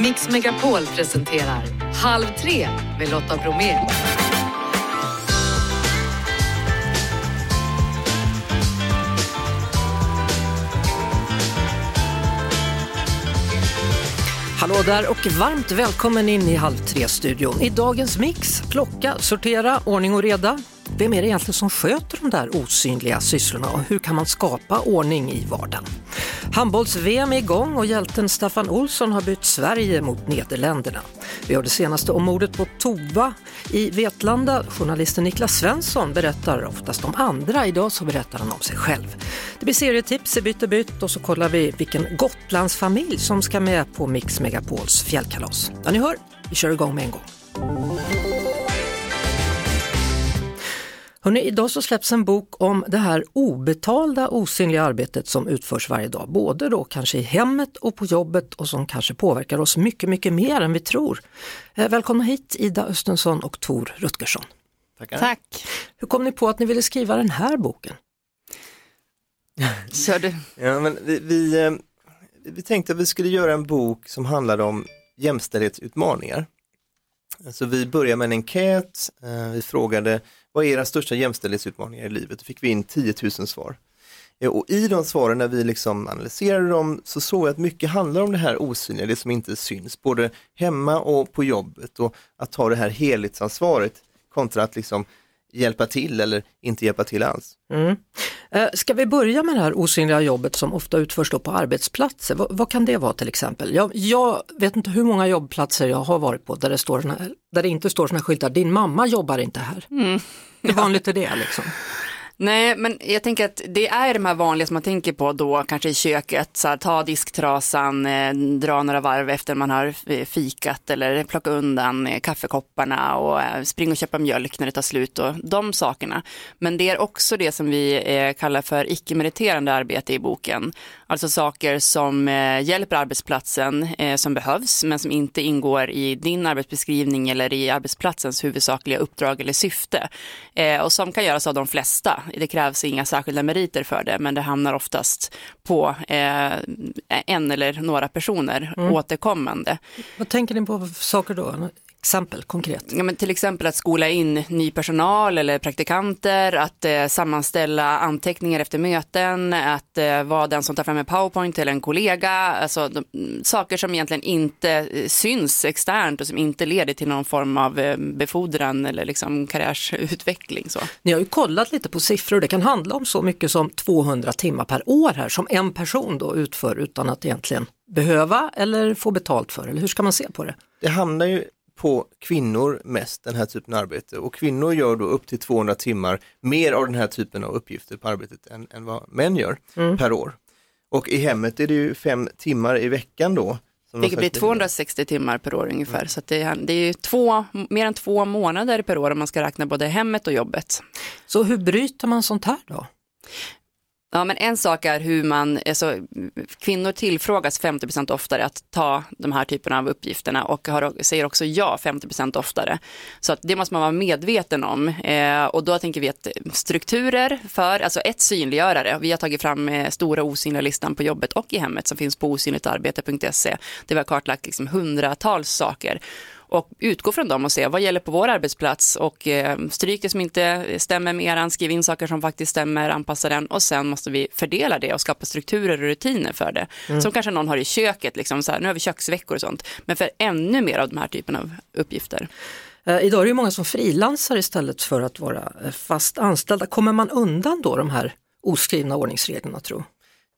Mix Megapol presenterar Halv tre med Lotta Bromé. Hallå där och varmt välkommen in i Halv tre-studion. I dagens mix, plocka, sortera, ordning och reda. Vem är det egentligen som sköter de där osynliga sysslorna och hur kan man skapa ordning i vardagen? Handbolls-VM är igång och hjälten Staffan Olsson har bytt Sverige mot Nederländerna. Vi har det senaste om mordet på Tova i Vetlanda. Journalisten Niklas Svensson berättar oftast om andra, idag så berättar han om sig själv. Det blir serietips i Bytt och bytt och så kollar vi vilken Gotlandsfamilj som ska med på Mix Megapols fjällkalas. Ja, ni hör, vi kör igång med en gång. Hörrni, idag så släpps en bok om det här obetalda osynliga arbetet som utförs varje dag, både då kanske i hemmet och på jobbet och som kanske påverkar oss mycket, mycket mer än vi tror. Eh, välkomna hit Ida Östensson och Tor Rutgersson. Tackar. Tack. Hur kom ni på att ni ville skriva den här boken? Kör du. Ja, men vi, vi, eh, vi tänkte att vi skulle göra en bok som handlade om jämställdhetsutmaningar. Så vi började med en enkät, eh, vi frågade vad är era största jämställdhetsutmaningar i livet? Då fick vi in 10 000 svar. Eh, och i de svaren när vi liksom analyserade dem så såg jag att mycket handlar om det här osynliga, det som inte syns, både hemma och på jobbet och att ta det här helhetsansvaret kontra att liksom hjälpa till eller inte hjälpa till alls. Mm. Eh, Ska vi börja med det här osynliga jobbet som ofta utförs då på arbetsplatser? Vad, vad kan det vara till exempel? Jag, jag vet inte hur många jobbplatser jag har varit på där det, står här- där det inte står såna skyltar, din mamma jobbar inte här. Hur vanligt är det liksom? Nej, men jag tänker att det är de här vanliga som man tänker på då, kanske i köket, så här, ta disktrasan, eh, dra några varv efter man har eh, fikat eller plocka undan eh, kaffekopparna och eh, springa och köpa mjölk när det tar slut och de sakerna. Men det är också det som vi eh, kallar för icke-meriterande arbete i boken. Alltså saker som eh, hjälper arbetsplatsen, eh, som behövs, men som inte ingår i din arbetsbeskrivning eller i arbetsplatsens huvudsakliga uppdrag eller syfte. Eh, och som kan göras av de flesta. Det krävs inga särskilda meriter för det, men det hamnar oftast på en eller några personer återkommande. Vad tänker ni på för saker då? Exempel konkret. Ja, men till exempel att skola in ny personal eller praktikanter, att eh, sammanställa anteckningar efter möten, att eh, vara den som tar fram en powerpoint till en kollega, alltså de, mm, saker som egentligen inte eh, syns externt och som inte leder till någon form av eh, befordran eller liksom karriärsutveckling. Så. Ni har ju kollat lite på siffror, det kan handla om så mycket som 200 timmar per år här som en person då utför utan att egentligen behöva eller få betalt för, eller hur ska man se på det? Det hamnar ju på kvinnor mest, den här typen av arbete och kvinnor gör då upp till 200 timmar mer av den här typen av uppgifter på arbetet än, än vad män gör per år. Och i hemmet är det ju fem timmar i veckan då. som Vilket blir sagt- 260 timmar per år ungefär. Så att det, är, det är ju två, mer än två månader per år om man ska räkna både hemmet och jobbet. Så hur bryter man sånt här då? Ja, men en sak är hur man, alltså, kvinnor tillfrågas 50% oftare att ta de här typerna av uppgifterna och har, säger också ja 50% oftare. Så att det måste man vara medveten om. Eh, och då tänker vi att strukturer för, alltså ett synliggörare, vi har tagit fram eh, stora osynliga listan på jobbet och i hemmet som finns på osynligtarbete.se, där vi har kartlagt liksom hundratals saker och utgå från dem och se vad gäller på vår arbetsplats och eh, stryk det som inte stämmer med eran, skriv in saker som faktiskt stämmer, anpassa den och sen måste vi fördela det och skapa strukturer och rutiner för det. Som kanske någon har i köket, liksom så här, nu har vi köksveckor och sånt, men för ännu mer av de här typen av uppgifter. Eh, idag är det ju många som frilansar istället för att vara eh, fast anställda. Kommer man undan då de här oskrivna ordningsreglerna tro?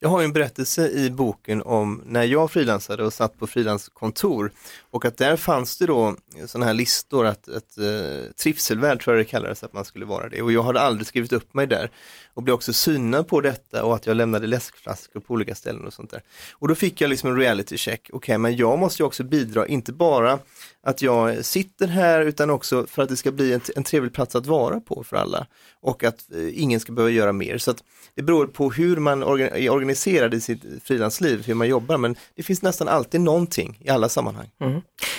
Jag har ju en berättelse i boken om när jag frilansade och satt på frilanskontor och att där fanns det då sådana här listor, att att eh, trivselvärd tror jag det kallades, att man skulle vara det och jag hade aldrig skrivit upp mig där och blev också synad på detta och att jag lämnade läskflaskor på olika ställen och sånt där. Och då fick jag liksom en reality check, okej men jag måste ju också bidra, inte bara att jag sitter här utan också för att det ska bli en, en trevlig plats att vara på för alla och att eh, ingen ska behöva göra mer. Så att det beror på hur man orga- är organiserad i sitt frilansliv, hur man jobbar, men det finns nästan alltid någonting i alla sammanhang. Mm.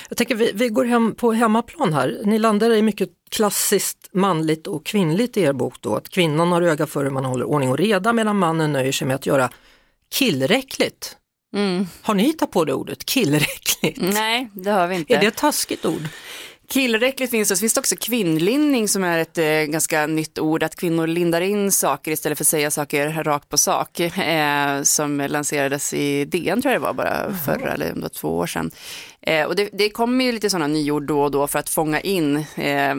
Jag tänker vi, vi går hem på hemmaplan här. Ni landar i mycket klassiskt manligt och kvinnligt i er bok då, att kvinnan har öga för hur man håller ordning och reda medan mannen nöjer sig med att göra killräckligt Mm. Har ni hittat på det ordet, killräckligt? Nej, det har vi inte. Är det ett taskigt ord? Killräckligt finns det, så finns det också kvinnlinning som är ett eh, ganska nytt ord, att kvinnor lindar in saker istället för att säga saker rakt på sak, eh, som lanserades i DN tror jag det var bara förra eller om det var två år sedan. Eh, och det, det kommer ju lite sådana nyord då och då för att fånga in eh,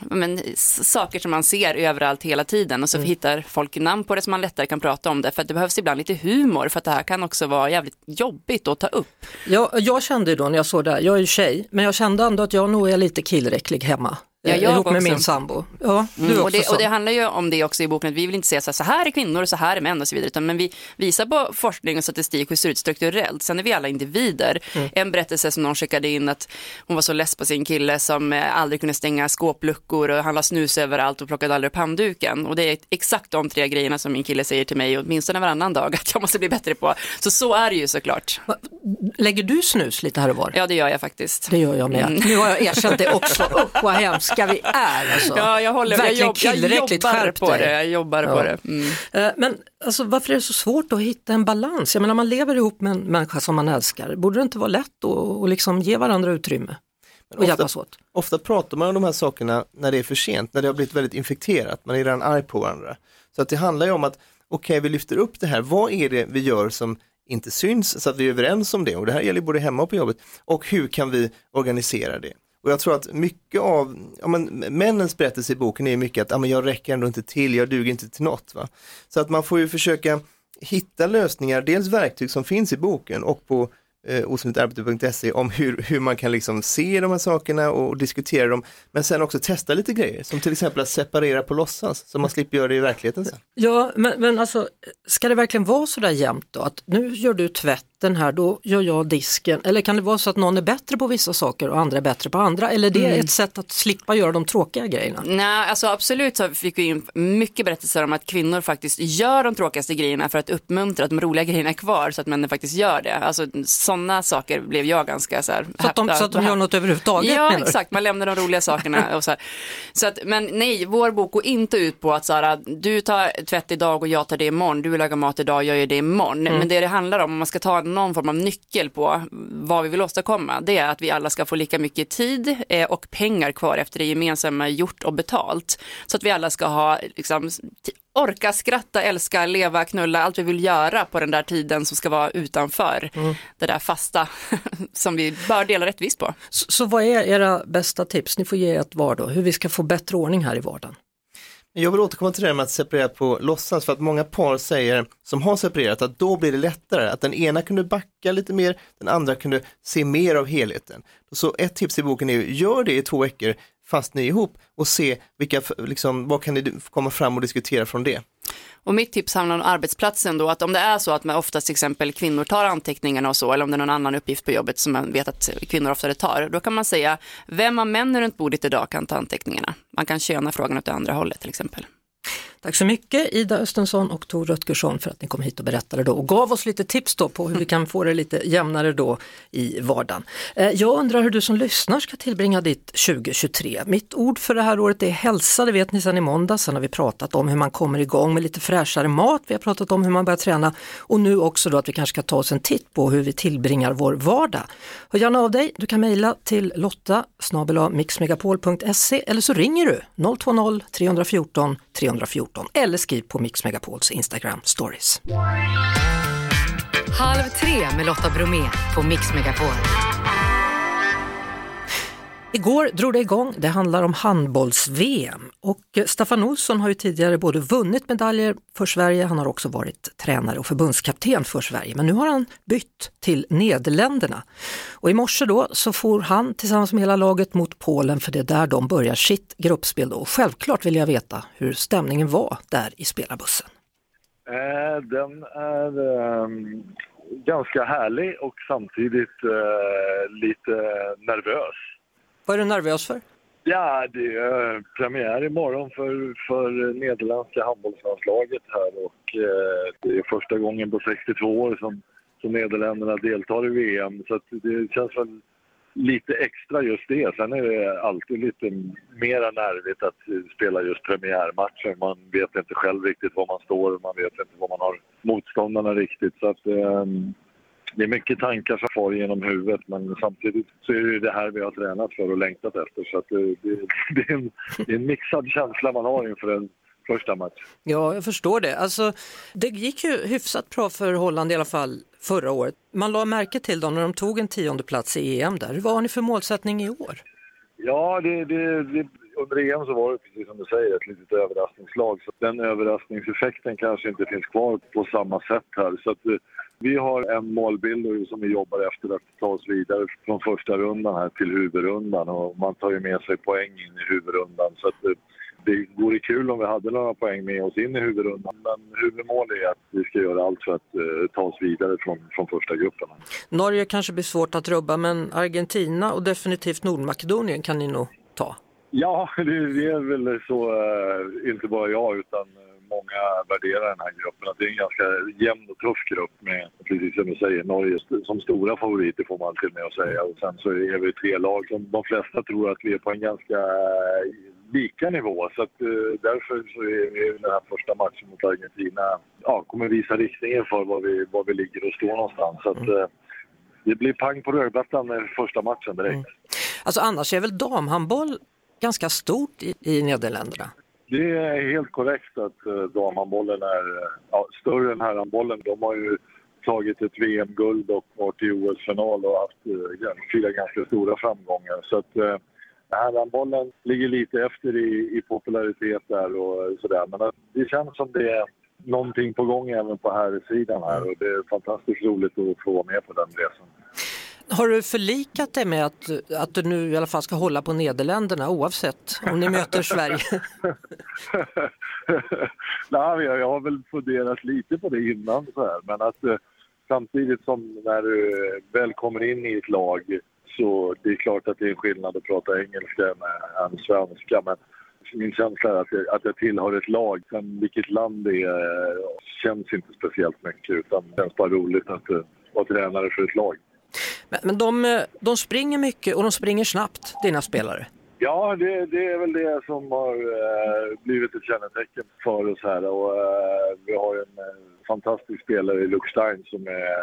men, saker som man ser överallt hela tiden och så mm. hittar folk namn på det som man lättare kan prata om det. För att det behövs ibland lite humor för att det här kan också vara jävligt jobbigt att ta upp. Ja, jag kände då när jag såg det här, jag är ju tjej, men jag kände ändå att jag nog är lite killräcklig hemma. Ja, jag ihop med också. min sambo. Ja, mm, och, det, och, det, handlar ju om det också i boken, att vi vill inte säga så här, så här är kvinnor och så här är män och så vidare, utan men vi visar på forskning och statistik hur det ser ut strukturellt. Sen är vi alla individer. Mm. En berättelse som någon skickade in att hon var så less på sin kille som eh, aldrig kunde stänga skåpluckor och han la snus överallt och plockade aldrig upp handduken. Och det är exakt de tre grejerna som min kille säger till mig åtminstone varannan dag att jag måste bli bättre på. Så så är det ju såklart. Lägger du snus lite här och var? Ja, det gör jag faktiskt. Det gör jag med. Mm. Nu har jag erkänt det också. Usch vad hemska vi är. Alltså. Ja, jag håller Verkligen jag, jobb, jag jobbar på det. Jag jobbar ja. på det. Mm. Eh, men alltså, varför är det så svårt att hitta en balans? Jag menar, man lever ihop med en människa som man älskar. Borde det inte vara lätt att liksom ge varandra utrymme? och hjälpas åt. Ofta pratar man om de här sakerna när det är för sent, när det har blivit väldigt infekterat, man är redan arg på varandra. Så att det handlar ju om att, okej okay, vi lyfter upp det här, vad är det vi gör som inte syns så att vi är överens om det och det här gäller både hemma och på jobbet och hur kan vi organisera det? Och jag tror att mycket av, ja, men, männens berättelse i boken är mycket att ja, men jag räcker ändå inte till, jag duger inte till något. Va? Så att man får ju försöka hitta lösningar, dels verktyg som finns i boken och på eh, osynligtarbete.se om hur, hur man kan liksom se de här sakerna och, och, diskutera dem. Men sen också testa lite grejer, som till exempel att separera på låtsas, så man slipper göra det i verkligheten sen. Ja, men, men alltså, ska det verkligen vara så där jämnt då? Att nu gör du tvätt rätten här, då gör jag disken. Eller kan det vara så att någon är bättre på vissa saker och andra är bättre på andra? Eller det är mm. ett sätt att slippa göra de tråkiga grejerna? Nej, alltså absolut så fick vi in mycket berättelser om att kvinnor faktiskt gör de tråkigaste grejerna för att uppmuntra att de roliga grejerna är kvar så att männen faktiskt gör det. Alltså sådana saker blev jag ganska så här. Så att de, så att de gör något överhuvudtaget? Ja, exakt. Man lämnar de roliga sakerna. Och så, här. så att, men nej, vår bok går inte ut på att så här, du tar tvätt idag och jag tar det imorgon. Du lagar mat idag, jag gör det imorgon. Mm. Men det det handlar om, om man ska ta någon form av nyckel på vad vi vill åstadkomma, det är att vi alla ska få lika mycket tid eh, och pengar kvar efter det gemensamma gjort och betalt. Så att vi alla ska ha liksom, orka skratta, älska, leva, knulla, allt vi vill göra på den där tiden som ska vara utanför mm. det där fasta som vi bör dela rättvist på. Så, så vad är era bästa tips? Ni får ge ett var då, hur vi ska få bättre ordning här i vardagen. Jag vill återkomma till det här med att separera på låtsas för att många par säger som har separerat att då blir det lättare, att den ena kunde backa lite mer, den andra kunde se mer av helheten. Så ett tips i boken är gör det i två veckor fast ni är ihop och se vilka, liksom, vad kan ni komma fram och diskutera från det. Och mitt tips handlar om arbetsplatsen då, att om det är så att man oftast till exempel kvinnor tar anteckningarna och så, eller om det är någon annan uppgift på jobbet som man vet att kvinnor oftare tar, då kan man säga, vem av männen runt bordet idag kan ta anteckningarna? Man kan köna frågan åt det andra hållet till exempel. Tack så mycket Ida Östensson och Tor Rutgersson för att ni kom hit och berättade då och gav oss lite tips då på hur vi kan få det lite jämnare då i vardagen. Eh, jag undrar hur du som lyssnar ska tillbringa ditt 2023. Mitt ord för det här året är hälsa, det vet ni sedan i måndag. Sen har vi pratat om hur man kommer igång med lite fräschare mat, vi har pratat om hur man börjar träna och nu också då att vi kanske ska ta oss en titt på hur vi tillbringar vår vardag. Hör gärna av dig, du kan mejla till lotta mixmegapol.se eller så ringer du 020-314 314 eller skriv på Mix Megapols Instagram stories. Halv tre med Lotta Bromé på Mix Megapol. Igår drog det igång, det handlar om handbolls-VM och eh, Staffan Olsson har ju tidigare både vunnit medaljer för Sverige, han har också varit tränare och förbundskapten för Sverige, men nu har han bytt till Nederländerna. Och i morse då så får han tillsammans med hela laget mot Polen för det är där de börjar sitt gruppspel då. Självklart vill jag veta hur stämningen var där i spelarbussen. Äh, den är ähm, ganska härlig och samtidigt eh, lite nervös. Vad är du nervös för? Ja, det är premiär imorgon för, för nederländska handbollslandslaget här och eh, det är första gången på 62 år som, som Nederländerna deltar i VM så det känns väl lite extra just det. Sen är det alltid lite mera nervigt att spela just premiärmatcher. Man vet inte själv riktigt var man står, man vet inte var man har motståndarna riktigt. Så att, eh, det är mycket tankar som far genom huvudet men samtidigt så är det det här vi har tränat för och längtat efter. Så det, det, det, är en, det är en mixad känsla man har inför en första match. Ja, jag förstår det. Alltså, det gick ju hyfsat bra för Holland i alla fall förra året. Man la märke till dem när de tog en tionde plats i EM där. Vad har ni för målsättning i år? Ja, det, det, det, under EM så var det precis som du säger ett litet överraskningslag. Så den överraskningseffekten kanske inte finns kvar på samma sätt här. Så att, eh, vi har en målbild som vi jobbar efter att ta oss vidare från första rundan här till huvudrundan och man tar ju med sig poäng in i huvudrundan. Så att, eh, det vore kul om vi hade några poäng med oss in i huvudrundan. Men huvudmålet är att vi ska göra allt för att uh, ta oss vidare från, från första gruppen. Norge kanske blir svårt att rubba men Argentina och definitivt Nordmakedonien kan ni nog ta? Ja, det, det är väl så, uh, inte bara jag utan många värderar den här gruppen. Att det är en ganska jämn och tuff grupp med, precis som du säger, Norge som stora favoriter får man till med att säga. Och sen så är vi tre lag som de flesta tror att vi är på en ganska lika nivå. Så att, uh, därför så är, den här första matchen mot Argentina ja, kommer visa riktningen för var vi, var vi ligger och står någonstans. Så att, uh, det blir pang på rödbetan första matchen direkt. Mm. Alltså annars är väl damhandboll ganska stort i, i Nederländerna? Det är helt korrekt att eh, damhandbollen är eh, ja, större än herrhandbollen. De har ju tagit ett VM-guld och varit i OS-final och haft eh, fyra ganska stora framgångar. Så att, Herrhandbollen ligger lite efter i, i popularitet där och sådär. Men det känns som det är någonting på gång även på här sidan här och det är fantastiskt roligt att få vara med på den resan. Har du förlikat dig med att, att du nu i alla fall ska hålla på Nederländerna oavsett om ni möter Sverige? Nej, jag, har väl funderat lite på det innan så här, men att eh, samtidigt som när du väl kommer in i ett lag så det är klart att det är en skillnad att prata engelska än svenska. Men min känsla är att jag, att jag tillhör ett lag. Sen vilket land det är eh, känns inte speciellt mycket utan det känns bara roligt att eh, vara tränare för ett lag. Men, men de, de springer mycket och de springer snabbt, dina spelare? Ja, det, det, är väl det som har eh, blivit ett kännetecken för oss här. Och, eh, vi har en eh, fantastisk spelare i Luxstein som är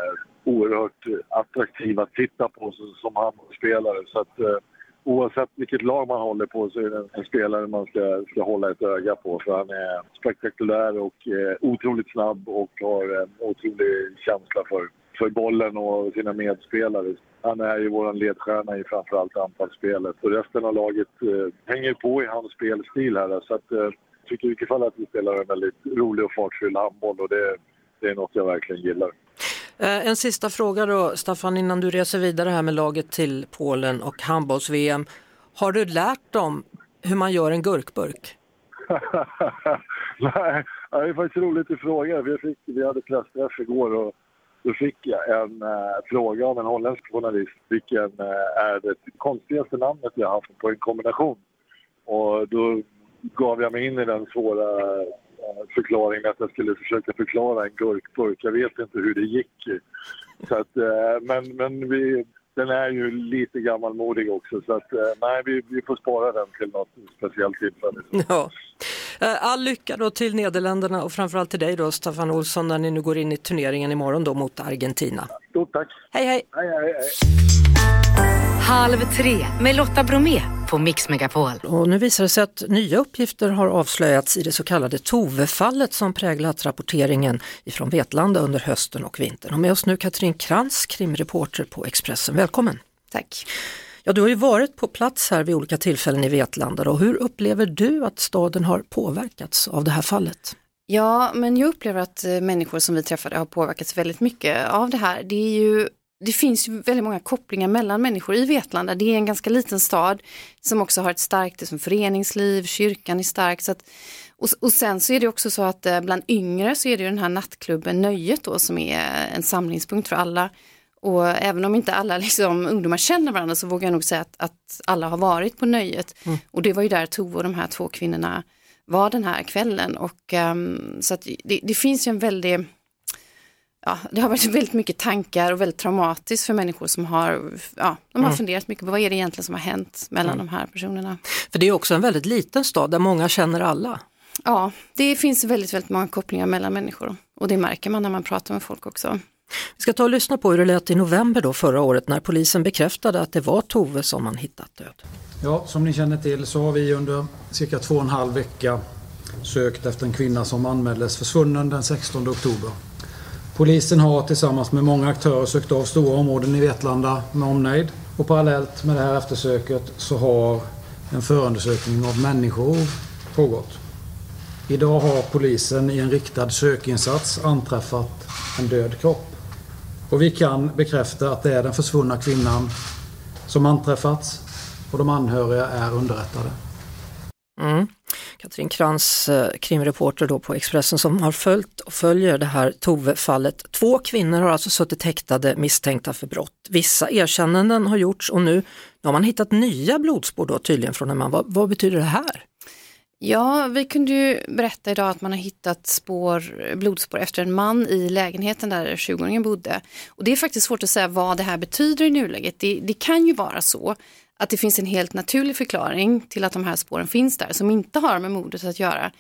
oerhört attraktiv att titta på som handbollsspelare. Så att, eh, oavsett vilket lag man håller på så är det en, spelare man ska, ska hålla ett öga på. För han är spektakulär och eh, otroligt snabb och har en otrolig känsla för, för bollen och sina medspelare. Han är ju vår ledstjärna i framförallt anfallsspelet. Och resten av laget eh, hänger på i hans spelstil här. Så att, eh, jag tycker i vilket fall att vi spelar en väldigt rolig och fartfylld handboll och det, det är något jag verkligen gillar. Eh, en sista fråga då, Staffan, innan du reser vidare här med laget till Polen och handbolls-VM. Har du lärt dem hur man gör en gurkburk? Nej, det är faktiskt roligt att fråga. Vi, fick, vi hade pressträff igår och då fick jag en äh, fråga av en holländsk journalist. Vilken äh, är det konstigaste namnet jag haft på en kombination? Och då gav jag mig in i den svåra eh, förklaringen att jag skulle försöka förklara en gurkburk. Jag vet inte hur det gick. Så att, men men vi, den är ju lite gammalmodig också så att, nej, vi, vi får spara den till något speciellt tillfälle. Ja. Eh, all lycka då till Nederländerna och framförallt till dig då Staffan Olsson när ni nu går in i turneringen imorgon då mot Argentina. Stort tack! Hej hej! hej, hej, hej. Halv tre med Lotta Bromé på Mix Megapol. Och nu visar det sig att nya uppgifter har avslöjats i det så kallade Tove-fallet som präglat rapporteringen ifrån Vetlanda under hösten och vintern. Och med oss nu Katrin Krantz, krimreporter på Expressen. Välkommen! Tack! Ja, du har ju varit på plats här vid olika tillfällen i Vetlanda och hur upplever du att staden har påverkats av det här fallet? Ja, men jag upplever att eh, människor som vi träffade har påverkats väldigt mycket av det här. Det är ju det finns ju väldigt många kopplingar mellan människor i Vetlanda. Det är en ganska liten stad som också har ett starkt liksom, föreningsliv, kyrkan är stark. Så att, och, och, sen så är det också så att eh, bland yngre så är det den här nattklubben Nöjet då som är en samlingspunkt för alla. Och även om inte alla liksom, ungdomar känner varandra så vågar jag nog säga att, att alla har varit på Nöjet. Mm. Och det var ju där Tove och de här två kvinnorna var den här kvällen. Och, um, så det, det finns ju en väldig ja, det har varit väldigt mycket tankar och väldigt traumatiskt för människor som har, ja, de har mm. funderat mycket på vad är det egentligen som har hänt mellan mm. de här personerna. För det är också en väldigt liten stad där många känner alla. Ja, det finns väldigt, väldigt många kopplingar mellan människor och det märker man när man pratar med folk också. Vi ska ta och lyssna på hur det lät i november då förra året när polisen bekräftade att det var Tove som man hittat död. Ja, som ni känner till så har vi under cirka två och en halv vecka sökt efter en kvinna som anmäldes försvunnen den 16 oktober. Polisen har tillsammans med många aktörer sökt av stora områden i Vetlanda med omnejd och parallellt med det här eftersöket så har en förundersökning av människor pågått. Idag har polisen i en riktad sökinsats anträffat en död kropp. Och vi kan bekräfta att det är den försvunna kvinnan som anträffats och de anhöriga är underrättade. Mm. Katrin Krantz, eh, krimreporter då på Expressen som har följt och följer det här Tove-fallet. Två kvinnor har alltså suttit häktade misstänkta för brott. Vissa erkännanden har gjorts och nu, nu har man hittat nya blodspår då tydligen från en man. Vad, vad betyder det här? Ja, vi kunde ju berätta idag att man har hittat spår, blodspår efter en man i lägenheten där 20-åringen bodde. Och det är faktiskt svårt att säga vad det här betyder i nuläget. Det, det kan ju vara så att det finns en helt naturlig förklaring till att de här spåren finns där som inte har med mordet att göra.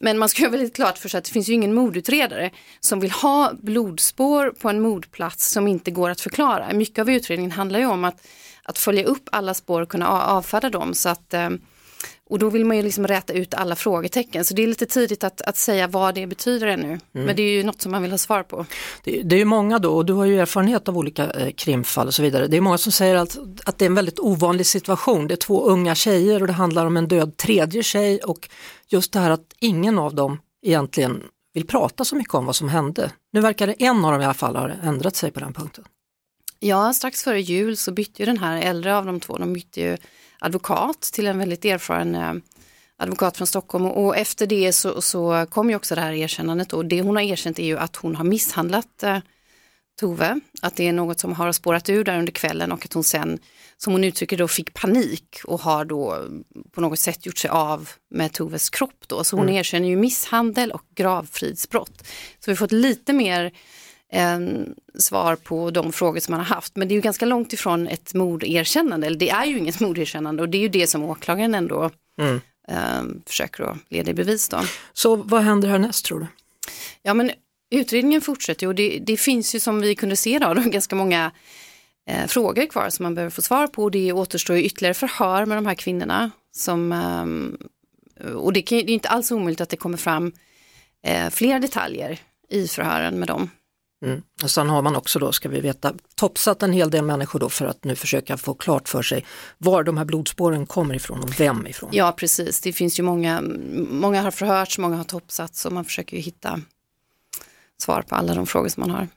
Men man ska ha väldigt klart för sig att det finns ju ingen mordutredare som vill ha blodspår på en mordplats som inte går att förklara. Mycket av utredningen handlar ju om att, att följa upp alla spår och kunna avfärda dem så att eh, och då vill man ju liksom räta ut alla frågetecken. Så det är lite tidigt att, att säga vad det betyder ännu. Mm. Men det är ju något som man vill ha svar på. Det, det är ju många då, och du har ju erfarenhet av olika eh, krimfall och så vidare. Det är många som säger att, att det är en väldigt ovanlig situation. Det är två unga tjejer och det handlar om en död tredje tjej och just det här att ingen av dem egentligen vill prata så mycket om vad som hände. Nu verkar det en av dem i alla fall ha ändrat sig på den punkten. Ja, strax före jul så bytte ju den här äldre av de två, de bytte ju advokat till en väldigt erfaren eh, advokat från Stockholm och efter det så, så kom ju också det här erkännandet och det hon har erkänt är ju att hon har misshandlat eh, Tove, att det är något som har spårat ur där under kvällen och att hon sen, som hon uttrycker då, fick panik och har då på något sätt gjort sig av med Toves kropp då. Så hon mm. erkänner ju misshandel och gravfridsbrott. Så vi har fått lite mer en svar på de frågor som man har haft. Men det är ju ganska långt ifrån ett morderkännande, eller det är ju inget morderkännande och det är ju det som åklagaren ändå mm. eh, försöker att leda i bevis. Då. Så vad händer härnäst tror du? Ja men utredningen fortsätter och det, det finns ju som vi kunde se då, ganska många eh, frågor kvar som man behöver få svar på. Det återstår ju ytterligare förhör med de här kvinnorna. Som, eh, och det, kan, det, är inte alls omöjligt att det kommer fram eh, fler detaljer i förhören med dem. Mm. Och sen har man också då, ska vi veta, topsat en hel del människor då för att nu försöka få klart för sig var de här blodspåren kommer ifrån och vem ifrån. Ja precis, det finns ju många, många har förhörts, många har topsats och man försöker ju hitta svar på alla de frågor som man har.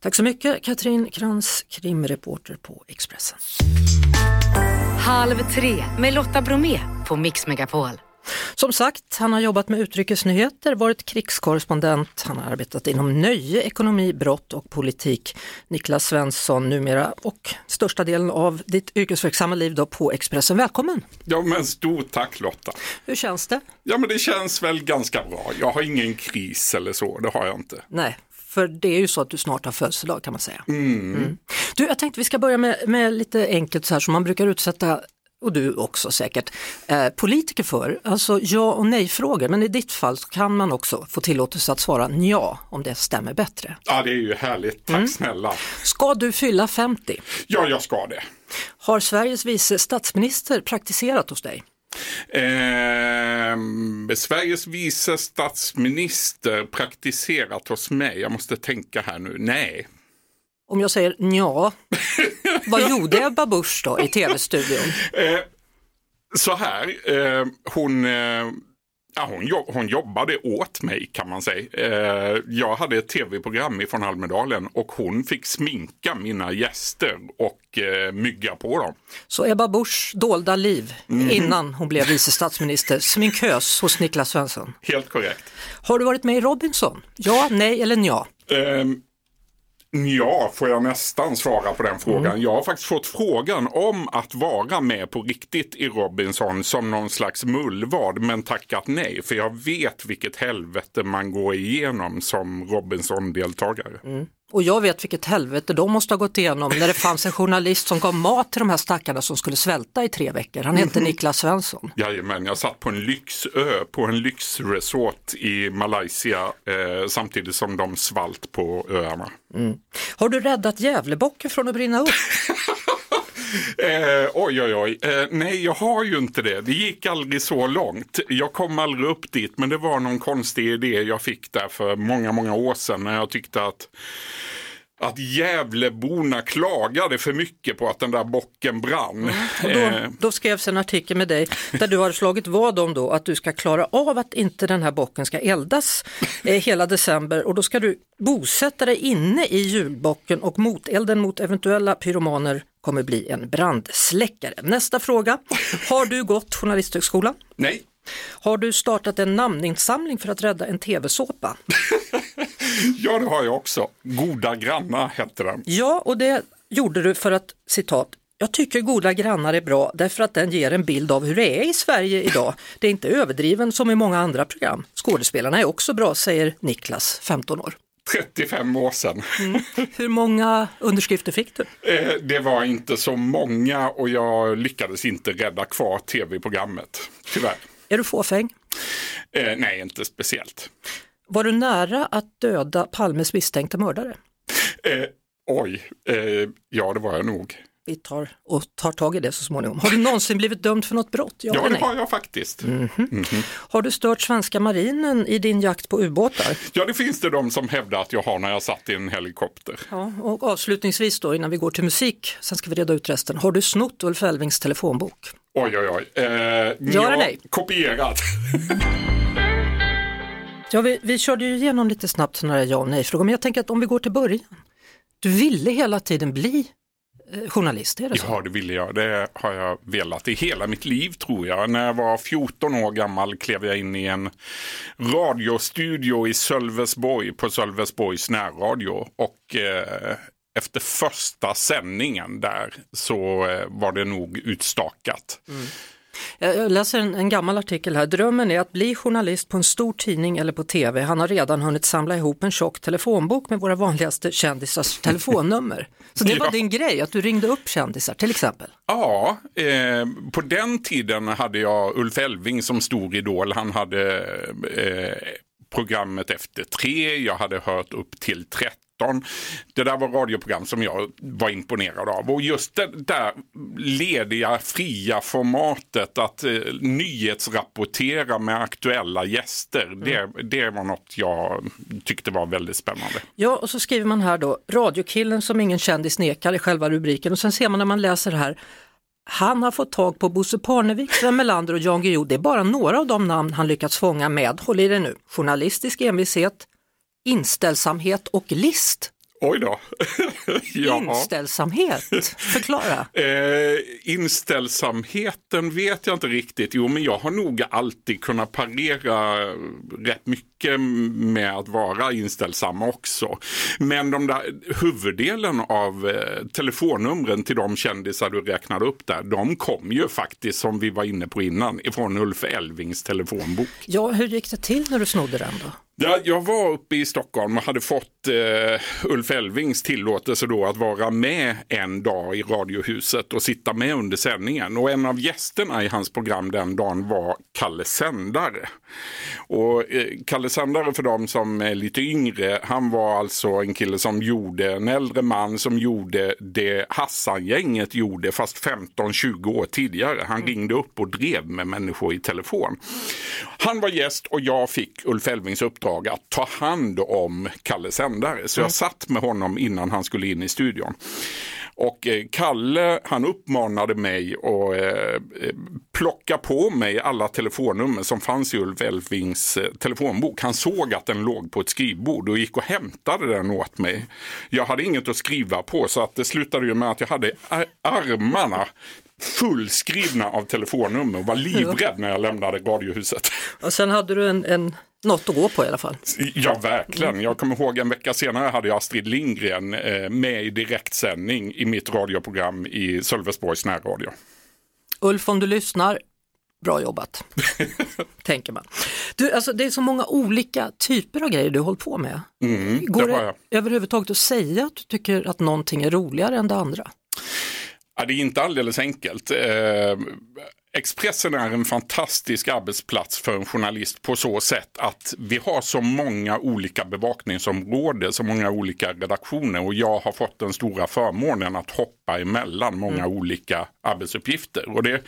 Tack så mycket Katrin Krantz, krimreporter på Expressen. Halv tre med Lotta Bromé på Mix Megapol. Som sagt, han har jobbat med utrikesnyheter, varit krigskorrespondent, han har arbetat inom nöje, ekonomi, brott och politik. Niklas Svensson numera och största delen av ditt yrkesverksamma liv då på Expressen. Välkommen! Ja men stort tack Lotta! Hur känns det? Ja men det känns väl ganska bra. Jag har ingen kris eller så, det har jag inte. Nej, för det är ju så att du snart har födelsedag kan man säga. Mm. Mm. Du, jag tänkte vi ska börja med, med lite enkelt så här som man brukar utsätta och du också säkert, eh, politiker för, alltså ja och nej-frågor, men i ditt fall så kan man också få tillåtelse att svara ja om det stämmer bättre. Ja, det är ju härligt, tack mm. snälla. Ska du fylla 50? Ja, jag ska det. Har Sveriges vice statsminister praktiserat hos dig? Eh, Sveriges vice statsminister praktiserat hos mig, jag måste tänka här nu, nej. Om jag säger ja, vad gjorde Ebba Busch då i tv-studion? Eh, så här, eh, hon, eh, ja, hon, hon jobbade åt mig kan man säga. Eh, jag hade ett tv-program från Almedalen och hon fick sminka mina gäster och eh, mygga på dem. Så Ebba Buschs dolda liv mm. innan hon blev vice statsminister, sminkös hos Niklas Svensson? Helt korrekt. Har du varit med i Robinson? Ja, nej eller ja? Ja, får jag nästan svara på den frågan. Mm. Jag har faktiskt fått frågan om att vara med på riktigt i Robinson som någon slags mullvad men tackat nej. För jag vet vilket helvete man går igenom som Robinson-deltagare. Mm. Och jag vet vilket helvete de måste ha gått igenom när det fanns en journalist som gav mat till de här stackarna som skulle svälta i tre veckor. Han hette Niklas Svensson. Jajamän, jag satt på en lyxö på en lyxresort i Malaysia eh, samtidigt som de svalt på öarna. Har du räddat Gävlebocken från att brinna upp? Eh, oj, oj, oj. Eh, nej, jag har ju inte det. Det gick aldrig så långt. Jag kom aldrig upp dit, men det var någon konstig idé jag fick där för många, många år sedan när jag tyckte att att Gävleborna klagade för mycket på att den där bocken brann. Och då, Eh, då skrevs en artikel med dig där du har slagit vad om då att du ska klara av att inte den här bocken ska eldas eh, hela december och då ska du bosätta dig inne i julbocken och motelden mot eventuella pyromaner kommer bli en brandsläckare. Nästa fråga. Har du gått Journalisthögskolan? nej, Har du startat en namninsamling för att rädda en tv-såpa? ja det har jag också. Goda grannar hette den. Ja, och det gjorde du för att, citat, jag tycker Goda grannar är bra därför att den ger en bild av hur det är i Sverige idag. Det är inte överdriven som i många andra program. Skådespelarna är också bra, säger Niklas, 15 år. 35 år sedan. Hur många underskrifter fick du? Eh, det var inte så många och jag lyckades inte rädda kvar tv-programmet. Tyvärr. Är du fåfäng? Eh, nej, inte speciellt. Var du nära att döda Palmes misstänkta mördare? Eh, oj, eh, ja det var jag nog. Vi tar och tar tag i det så småningom. Har du någonsin blivit dömd för något brott? Ja, Ja, det har jag faktiskt. Har du stört svenska marinen i din jakt på ubåtar? Ja, det finns det de som hävdar att jag har när jag satt i en helikopter. Ja, och avslutningsvis då innan vi går till musik, sen ska vi reda ut resten. Har du snott Ulf Elvings telefonbok? Oj, oj, oj. Eh, ja, nej? Kopierat. Ja, vi, vi körde ju igenom lite snabbt sådana ja och nej-frågor, men jag tänker att om vi går till början. Du ville hela tiden bli eh, journalist, är det så? Ja, det ville jag. Det har jag velat i hela mitt liv tror jag. När jag var 14 år gammal klev jag in i en radiostudio i Sölvesborg på Sölvesborgs närradio. Och eh, efter första sändningen där så eh, var det nog utstakat. Jag jag läser en, en gammal artikel här. Drömmen är att bli journalist på en stor tidning eller på tv. Han har redan hunnit samla ihop en tjock telefonbok med våra vanligaste kändisars telefonnummer. Så det var Ja. din grej, att du ringde upp kändisar till exempel? Ja, eh, på den tiden hade jag Ulf Elving som stor idol. Han hade eh, programmet Efter tre, jag hade hört upp till 13. Det där var radioprogram som jag var imponerad av. Och just det där lediga, fria formatet att eh, nyhetsrapportera med aktuella gäster. Det, det var något jag tyckte var väldigt spännande. Ja, och så skriver man här då, radiokillen som ingen kändis nekar i själva rubriken och sen ser man när man läser här, han har fått tag på Bosse Parnevik, Sven Melander och Jan Guillou. Det är bara några av de namn han lyckats fånga med, håll i det nu, journalistisk envishet, inställsamhet och list. Oj då. Inställsamhet, förklara. Eh, inställsamheten vet jag inte riktigt. Jo, men jag har nog alltid kunnat parera rätt mycket med att vara inställsam också. Men de där, huvuddelen av eh, telefonnumren till de kändisar du räknade upp där, de kom ju faktiskt, som vi var inne på innan, ifrån Ulf Elvings telefonbok. Ja, hur gick det till när du snodde den då? Ja, jag var uppe i Stockholm och hade fått eh, Ulf Elvings tillåtelse då att vara med en dag i Radiohuset och sitta med under sändningen. Och en av gästerna i hans program den dagen var Kalle Sändare. Och eh, Kalle Sändare för dem som är lite yngre, han var alltså en kille som gjorde, en äldre man som gjorde det Hassan-gänget gjorde fast 15-20 år tidigare. Han ringde upp och drev med människor i telefon. Han var gäst och jag fick Ulf Elvings uppdrag att ta hand om Kalle Sändare. Så jag satt med honom innan han skulle in i studion. Och eh, Kalle han uppmanade mig att eh, eh, plocka på mig alla telefonnummer som fanns i Ulf Elvings eh, telefonbok. Han såg att den låg på ett skrivbord och gick och hämtade den åt mig. Jag hade inget att skriva på så att det slutade ju med att jag hade ar- armarna fullskrivna av telefonnummer och var livrädd när jag lämnade Radiohuset. Och sen hade du en, en, något att gå på i alla fall. Ja, verkligen. Jag kommer ihåg en vecka senare hade jag Astrid Lindgren eh, med i direktsändning i mitt radioprogram i Sölvesborgs närradio. Ulf, om du lyssnar, Bra jobbat, tänker man. Du, alltså, det är så många olika typer av grejer du håller på med. Mm, Går det det överhuvudtaget att säga att du tycker att någonting är roligare än det andra? Ja, det är inte alldeles enkelt. Eh, Expressen är en fantastisk arbetsplats för en journalist på så sätt att vi har så många olika bevakningsområden, så många olika redaktioner och jag har fått den stora förmånen att hoppa emellan många olika arbetsuppgifter. Och det,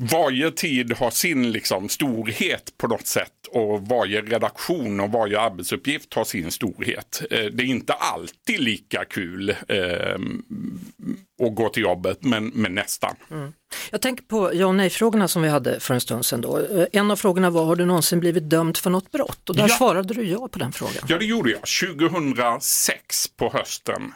varje tid har sin liksom storhet på något sätt och varje redaktion och varje arbetsuppgift har sin storhet. Eh, Det är inte alltid lika kul eh, att gå till jobbet men, men nästan. Jag tänker på ja och nej-frågorna som vi hade för en stund sedan. Då. Eh, En av frågorna var, har du någonsin blivit dömd för något brott? Och där Ja. svarade du ja på den frågan. Ja, det gjorde jag. 2006 på hösten.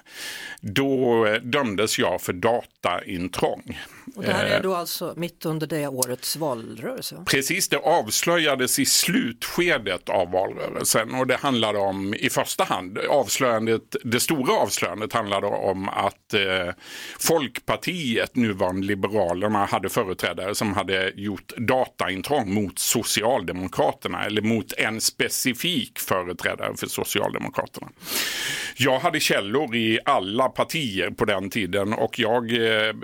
Då eh, dömdes jag för dataintrång. Och det här är då alltså mitt under det årets valrörelse? va? Precis, det avslöjades i slutskedet av valrörelsen och det handlade om i första hand avslöjandet, det stora avslöjandet handlade om att eh, Folkpartiet, nuvarande Liberalerna, hade företrädare som hade gjort dataintrång mot Socialdemokraterna eller mot en specifik företrädare för Socialdemokraterna. Jag hade källor i alla partier på den tiden och jag eh,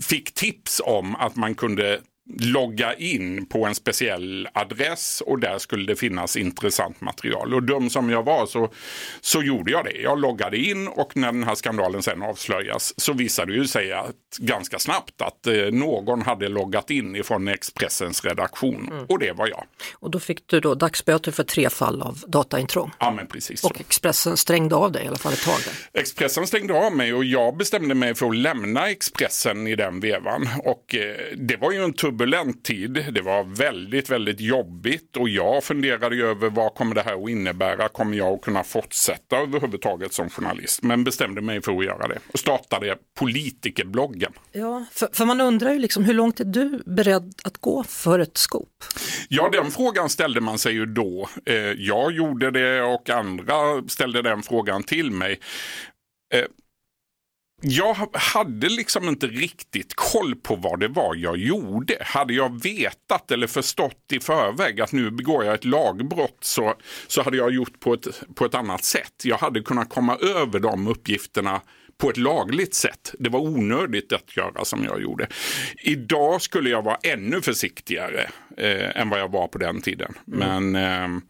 fick tips om att man kunde logga in på en speciell adress och där skulle det finnas intressant material. Och dum som jag var så, så gjorde jag det. Jag loggade in och när den här skandalen sen avslöjas så visade det ju sig att, ganska snabbt att eh, någon hade loggat in ifrån Expressens redaktion och det var jag. Och då fick du då dagsböter för tre fall av dataintrång. Ja men precis så. Och Expressen stängde av dig i alla fall ett tag. Där. Expressen stängde av mig och jag bestämde mig för att lämna Expressen i den vevan. Och eh, det var ju en turbulent tid. Det var väldigt, väldigt jobbigt och jag funderade över vad kommer det här att innebära? Kommer jag att kunna fortsätta överhuvudtaget som journalist? Men bestämde mig för att göra det och startade politikerbloggen. Ja, för, för man undrar ju liksom hur långt är du beredd att gå för ett skop? Ja, den frågan ställde man sig ju då. Eh, jag gjorde det och andra ställde den frågan till mig. Jag hade liksom inte riktigt koll på vad det var jag gjorde. Hade jag vetat eller förstått i förväg att nu begår jag ett lagbrott så, så hade jag gjort på ett, på ett annat sätt. Jag hade kunnat komma över de uppgifterna på ett lagligt sätt. Det var onödigt att göra som jag gjorde. Idag skulle jag vara ännu försiktigare eh, än vad jag var på den tiden. Men ehm, eh,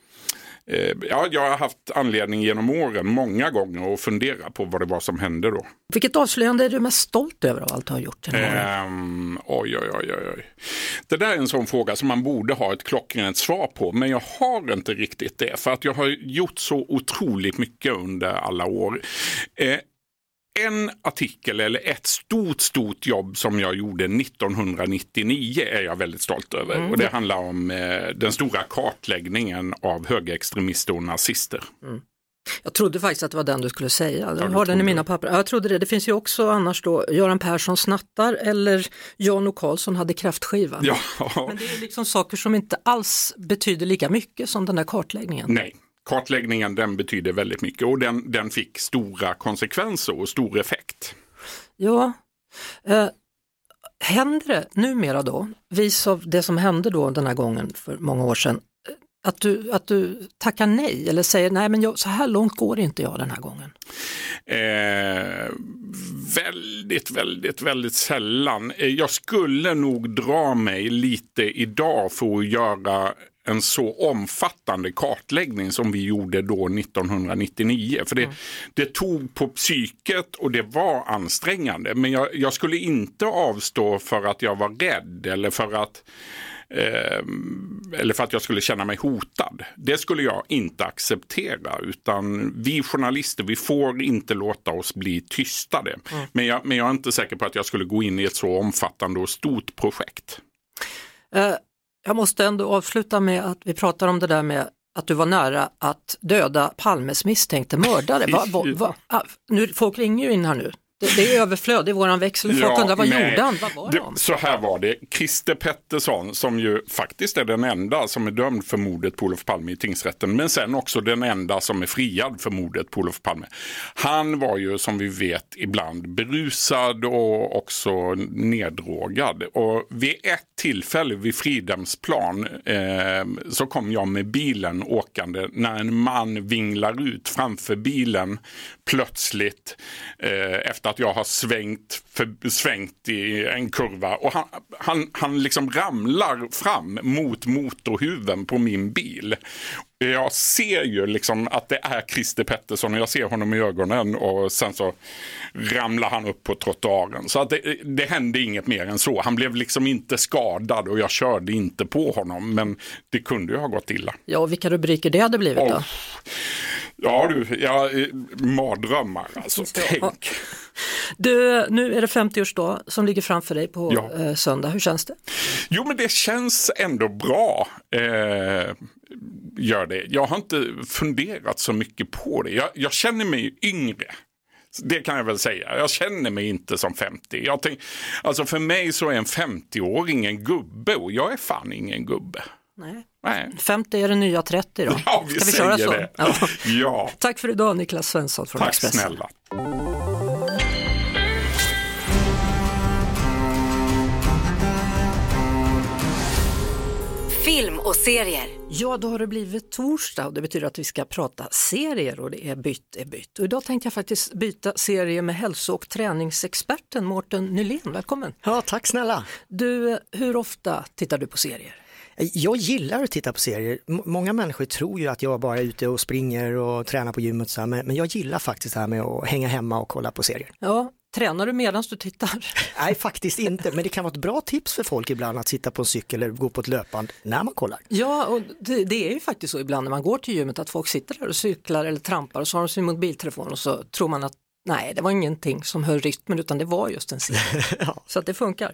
ja, jag har haft anledning genom åren många gånger att fundera på vad det var som hände då. Vilket avslöjande är du mest stolt över av allt du har gjort? Ehm, oj, oj, oj, oj, oj. Det där är en sån fråga som man borde ha ett klockrent svar på, men jag har inte riktigt det. För att jag har gjort så otroligt mycket under alla år. Eh, en artikel eller ett stort, stort jobb som jag gjorde 1999 är jag väldigt stolt över. Och det handlar om eh, den stora kartläggningen av högerextremister och nazister. Jag trodde faktiskt att det var den du skulle säga. Jag har den i mina papper. Ja, jag trodde det. Det finns ju också annars då Göran Persson snattar eller Jan och Karlsson hade kräftskiva. Ja, Men det är liksom saker som inte alls betyder lika mycket som den där kartläggningen. nej. Kartläggningen den betyder väldigt mycket och den, den fick stora konsekvenser och stor effekt. Ja, eh, händer det numera då, vis av det som hände då den här gången för många år sedan, eh, att du, att du tackar nej eller säger nej men jag, så här långt går inte jag den här gången? Eh, väldigt, väldigt, väldigt sällan. Eh, Jag skulle nog dra mig lite idag för att göra en så omfattande kartläggning som vi gjorde då 1999. För det, det tog på psyket och det var ansträngande. Men jag, jag skulle inte avstå för att jag var rädd eller för att eh, eller för att jag skulle känna mig hotad. Det skulle jag inte acceptera utan vi journalister vi får inte låta oss bli tystade. Men, jag, men jag är inte säker på att jag skulle gå in i ett så omfattande och stort projekt. Eh, jag måste ändå avsluta med att vi pratar om det där med att du var nära att döda Palmes misstänkte mördare. Va, va, va, ah, nu, folk ringer ju in här nu. Det, är överflöd i våran växel. Folk Ja, undrar vad nej. gjorde han? Vad var Det, de? så här var det. Christer Pettersson som ju faktiskt är den enda som är dömd för mordet på Olof Palme i tingsrätten. Men sen också den enda som är friad för mordet på Olof Palme. Han var ju som vi vet ibland berusad och också neddrogad. Och vid ett tillfälle vid Fridhemsplan eh, så kom jag med bilen åkande när en man vinglar ut framför bilen plötsligt eh, efter att jag har svängt, för, svängt i en kurva och han, han, han liksom ramlar fram mot motorhuven på min bil. Jag ser ju liksom att det är Christer Pettersson och jag ser honom i ögonen och sen så ramlar han upp på trottoaren. Så att det, det hände inget mer än så. Han blev liksom inte skadad och jag körde inte på honom men det kunde ju ha gått illa. Ja, och vilka rubriker det hade blivit då? Ja du, ja, mardrömmar alltså. Tänk. Du, nu är det 50-årsdag som ligger framför dig på Ja. eh, söndag. Hur känns det? Jo men det känns ändå bra. Eh, gör det. Jag har inte funderat så mycket på det. Jag, jag känner mig yngre. Det kan jag väl säga. Jag känner mig inte som 50. Jag tänk, alltså för mig så är en 50-åring en gubbe och jag är fan ingen gubbe. Nej. Nej. 50 är det nya 30 då. Ja, vi Ska vi säger köra så? det. Ja. Ja, Tack för idag Niklas Svensson från tack Expressen. snälla. Film och serier. Ja, då har det blivit torsdag och det betyder att vi ska prata serier och det är bytt är bytt. Och idag tänkte jag faktiskt byta serie med hälso och träningsexperten Mårten Nylén. Välkommen! Ja, tack snälla. Du, hur ofta tittar du på serier? Jag gillar att titta på serier. M- många människor tror ju att jag bara är ute och springer och tränar på gymmet, så här, men, men jag gillar faktiskt det här med att hänga hemma och kolla på serier. Ja, tränar du medan du tittar? Nej, faktiskt inte, men det kan vara ett bra tips för folk ibland att sitta på en cykel eller gå på ett löpband när man kollar. Ja, och det, det är ju faktiskt så ibland när man går till gymmet att folk sitter där och cyklar eller trampar och så har de sin mobiltelefon och så tror man att nej, det var ingenting som höll rytmen utan det var just en serie. Ja. Så att det funkar.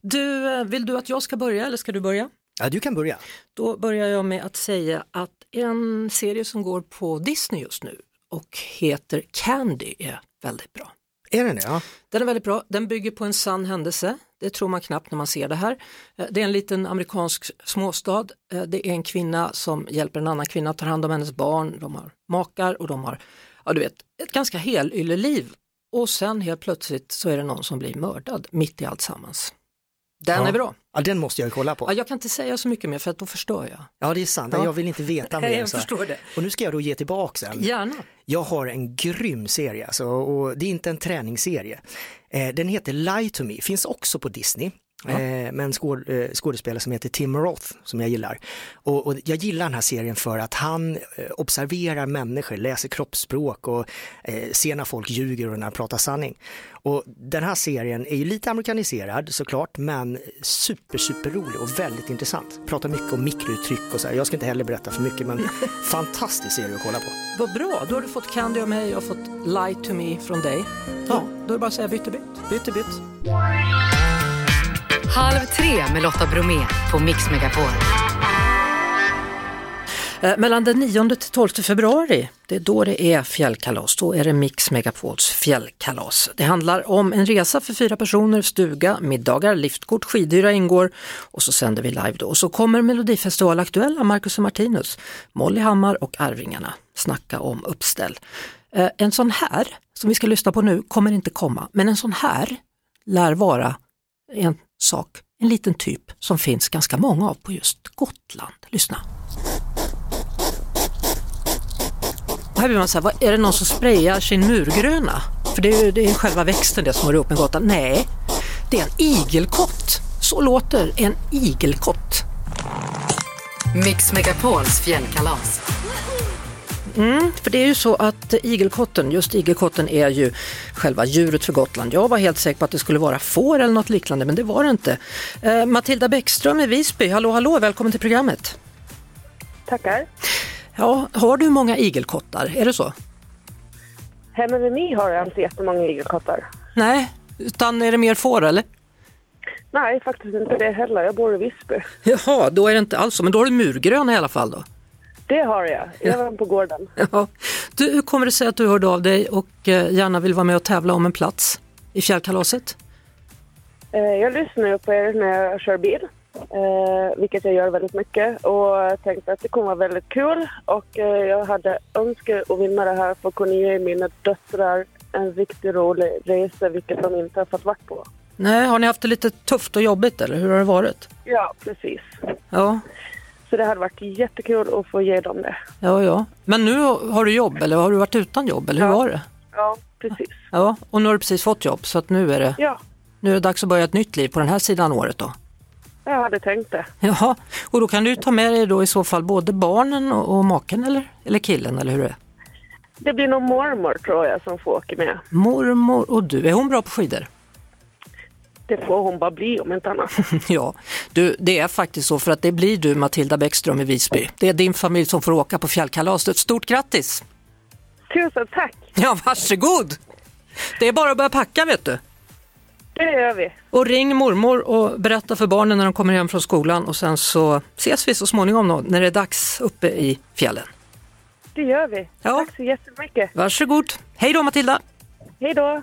Du, eh, vill du att jag ska börja eller ska du börja? Ja, du kan börja. Då börjar jag med att säga att en serie som går på Disney just nu och heter Candy är väldigt bra. Är den det? Ja. Den är väldigt bra, den bygger på en sann händelse. Det tror man knappt när man ser det här. Eh, Det är en liten amerikansk småstad. Eh, Det är en kvinna som hjälper en annan kvinna att ta hand om hennes barn. De har makar och de har, ja du vet, ett ganska helylleliv. Och sen helt plötsligt så är det någon som blir mördad mitt i allt sammans. Den Ja. är bra. ja, den måste jag ju kolla på. Ja, jag kan inte säga så mycket mer för att då förstör jag. Ja, det är sant. Ja. Jag vill inte veta mer. jag förstår det. Och nu ska jag då ge tillbaka sen. Gärna. Jag har en grym serie alltså, och det är inte en träningsserie. Eh, den heter Lie to me, finns också på Disney. Eh, med en skåd, eh, skådespelare som heter Tim Roth som jag gillar. Och, och jag gillar den här serien för att han eh, observerar människor, läser kroppsspråk och eh, ser när folk ljuger och när de pratar sanning. Och den här serien är ju lite amerikaniserad såklart men super super rolig och väldigt intressant. Pratar mycket om mikrouttryck och så här. Jag ska inte heller berätta för mycket men fantastisk serie att kolla på. Vad bra, då har du fått Candy av mig, har fått Lie to me från dig. Ja, då är det bara att säga bytte bytt. Bytte bytt. Halv tre med Lotta Bromé på Mix Megapol. Eh, mellan den 9 till 12 februari, det är då det är fjällkalas. Då är det Mix Megapols fjällkalas. Det handlar om en resa för fyra personer, stuga, middagar, liftkort, skidhyra ingår och så sänder vi live då. Och så kommer Melodifestival aktuella Marcus och Martinus, Molly Hammar och Arvingarna snacka om uppställ. Eh, en sån här, som vi ska lyssna på nu, kommer inte komma, men en sån här lär vara en sak, en liten typ som finns ganska många av på just Gotland. Lyssna. Och här blir man så här, är det någon som sprayar sin murgröna? För det är ju det är själva växten det som hör ihop med Gotland. Nej, det är en igelkott. Så låter en igelkott. Mix Megapols fjällkalas. Mm, för det är ju så att igelkotten, just igelkotten är ju själva djuret för Gotland. Jag var helt säker på att det skulle vara får eller något liknande men det var det inte. Eh, Matilda Bäckström i Visby, hallå hallå, välkommen till programmet. Tackar. Ja, har du många igelkottar, är det så? Hemma vid mig har jag inte jättemånga igelkottar. Nej, utan är det mer får eller? Nej, faktiskt inte det heller. Jag bor i Visby. Jaha, då är det inte alls så, men då har du murgröna i alla fall då? Det har jag. Även på gården. Ja. Du, hur kommer det sig att du hörde av dig och eh, gärna vill vara med och tävla om en plats? i fjällkalaset? Eh, Jag lyssnar på er när jag kör bil, eh, vilket jag gör väldigt mycket. Och jag tänkte att det kommer vara väldigt kul. Och jag hade önskat att vinna det här för att kunna ge mina döttrar en riktigt rolig resa, vilket de inte har fått vara på. Nej, har ni haft det lite tufft och jobbigt eller hur har det varit? Ja, precis. Ja, Så det hade varit jättekul att få ge dem det. ja, ja. Men nu har du jobb eller har du varit utan jobb eller hur Ja. var det? Ja, precis. Ja, och nu har du precis fått jobb så att nu är det, Ja, nu är det dags att börja ett nytt liv på den här sidan året då. jag hade tänkt det. Jaha, och då kan du ta med dig då i så fall både barnen och, och maken eller, eller killen eller hur är det? Det blir nog mormor tror jag som får åka med. Mormor och du, är hon bra på skidor? Det får hon bara bli om inte annat. Ja, du, det är faktiskt så för att det blir du Matilda Bäckström i Visby. Det är din familj som får åka på fjällkalaset. Stort grattis! Tusen tack! Ja, varsågod! Det är bara att börja packa vet du. Det gör vi. Och ring mormor och berätta för barnen när de kommer hem från skolan och sen så ses vi så småningom då, när det är dags uppe i fjällen. Det gör vi. Ja. Tack så jättemycket. Varsågod! Hej då Matilda! Hej då!